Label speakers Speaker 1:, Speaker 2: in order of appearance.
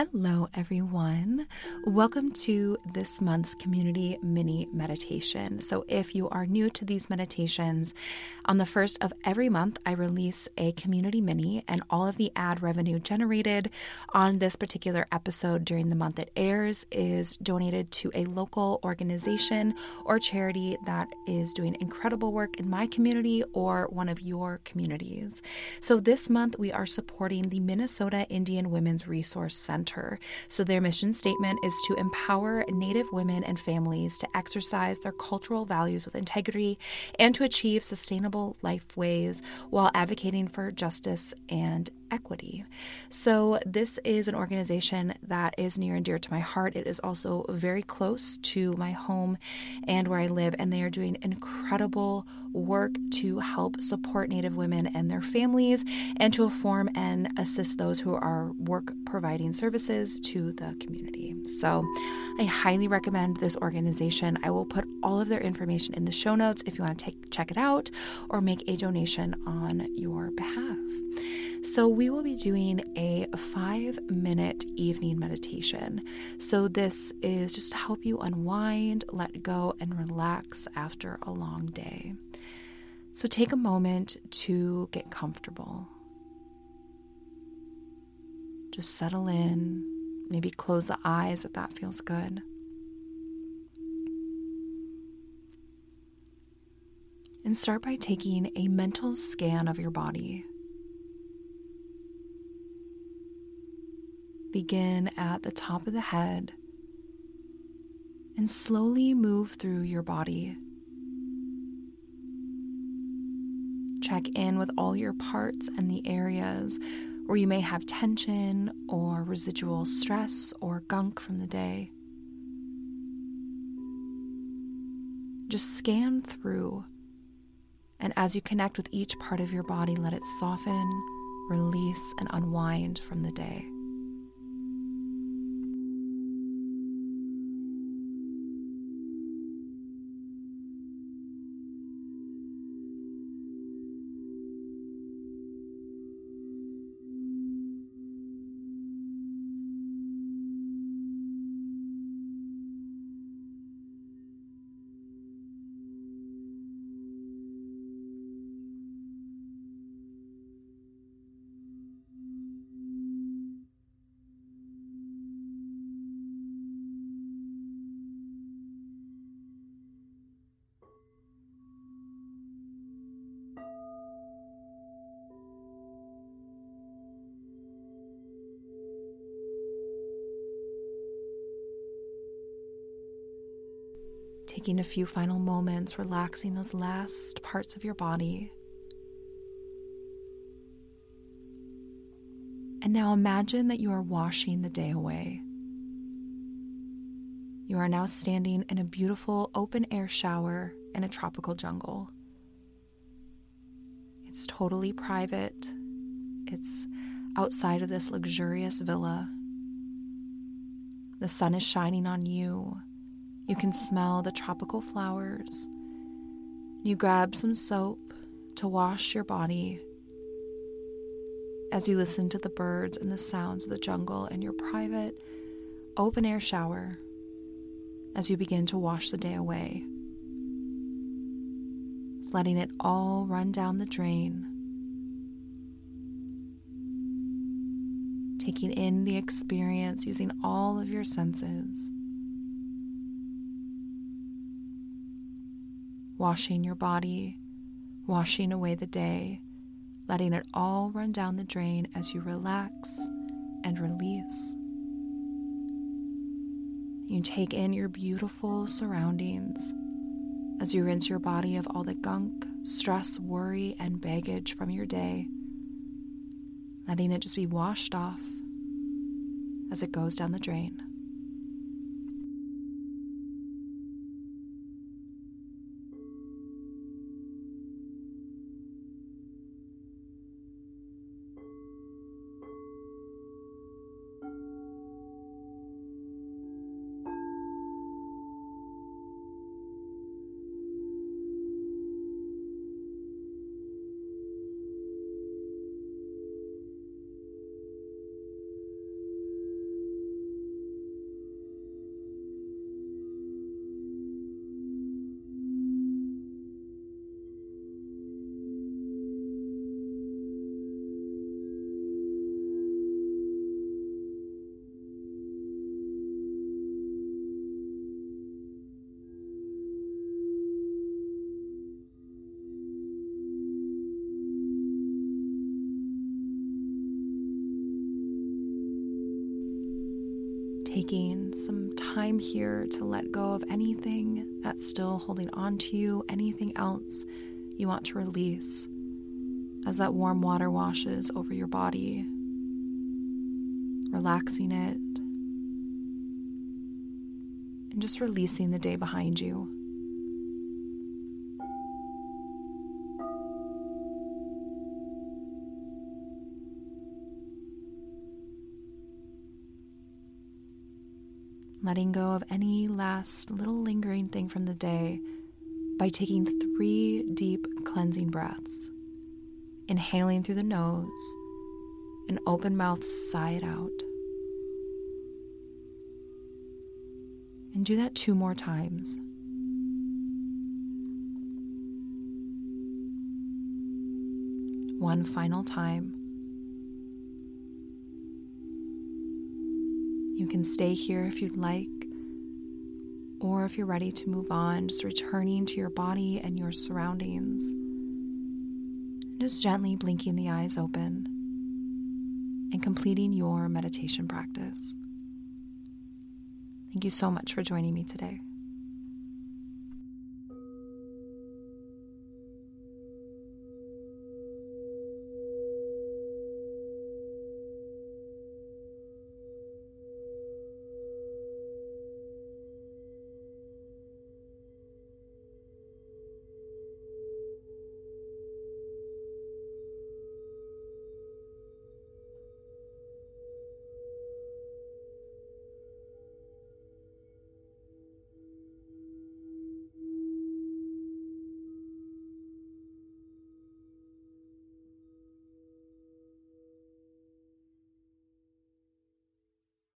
Speaker 1: Hello, everyone. Welcome to this month's community mini meditation. So, if you are new to these meditations, on the first of every month, I release a community mini, and all of the ad revenue generated on this particular episode during the month it airs is donated to a local organization or charity that is doing incredible work in my community or one of your communities. So, this month, we are supporting the Minnesota Indian Women's Resource Center. Center. So, their mission statement is to empower Native women and families to exercise their cultural values with integrity and to achieve sustainable life ways while advocating for justice and equity. So, this is an organization that is near and dear to my heart. It is also very close to my home and where I live, and they are doing incredible work to help support Native women and their families and to inform and assist those who are work providing services to the community. So, I highly recommend this organization. I will put all of their information in the show notes if you want to take, check it out or make a donation on your behalf. So, we will be doing a five minute evening meditation. So, this is just to help you unwind, let go, and relax after a long day. So, take a moment to get comfortable. Just settle in, maybe close the eyes if that feels good. And start by taking a mental scan of your body. Begin at the top of the head and slowly move through your body. Check in with all your parts and the areas where you may have tension or residual stress or gunk from the day. Just scan through, and as you connect with each part of your body, let it soften, release, and unwind from the day. Taking a few final moments, relaxing those last parts of your body. And now imagine that you are washing the day away. You are now standing in a beautiful open air shower in a tropical jungle. It's totally private, it's outside of this luxurious villa. The sun is shining on you you can smell the tropical flowers. You grab some soap to wash your body as you listen to the birds and the sounds of the jungle in your private open air shower as you begin to wash the day away, letting it all run down the drain, taking in the experience using all of your senses. Washing your body, washing away the day, letting it all run down the drain as you relax and release. You take in your beautiful surroundings as you rinse your body of all the gunk, stress, worry, and baggage from your day, letting it just be washed off as it goes down the drain. Taking some time here to let go of anything that's still holding on to you, anything else you want to release as that warm water washes over your body, relaxing it, and just releasing the day behind you. Letting go of any last little lingering thing from the day by taking three deep cleansing breaths, inhaling through the nose, and open mouth sigh it out. And do that two more times. One final time. You can stay here if you'd like, or if you're ready to move on, just returning to your body and your surroundings. Just gently blinking the eyes open and completing your meditation practice. Thank you so much for joining me today.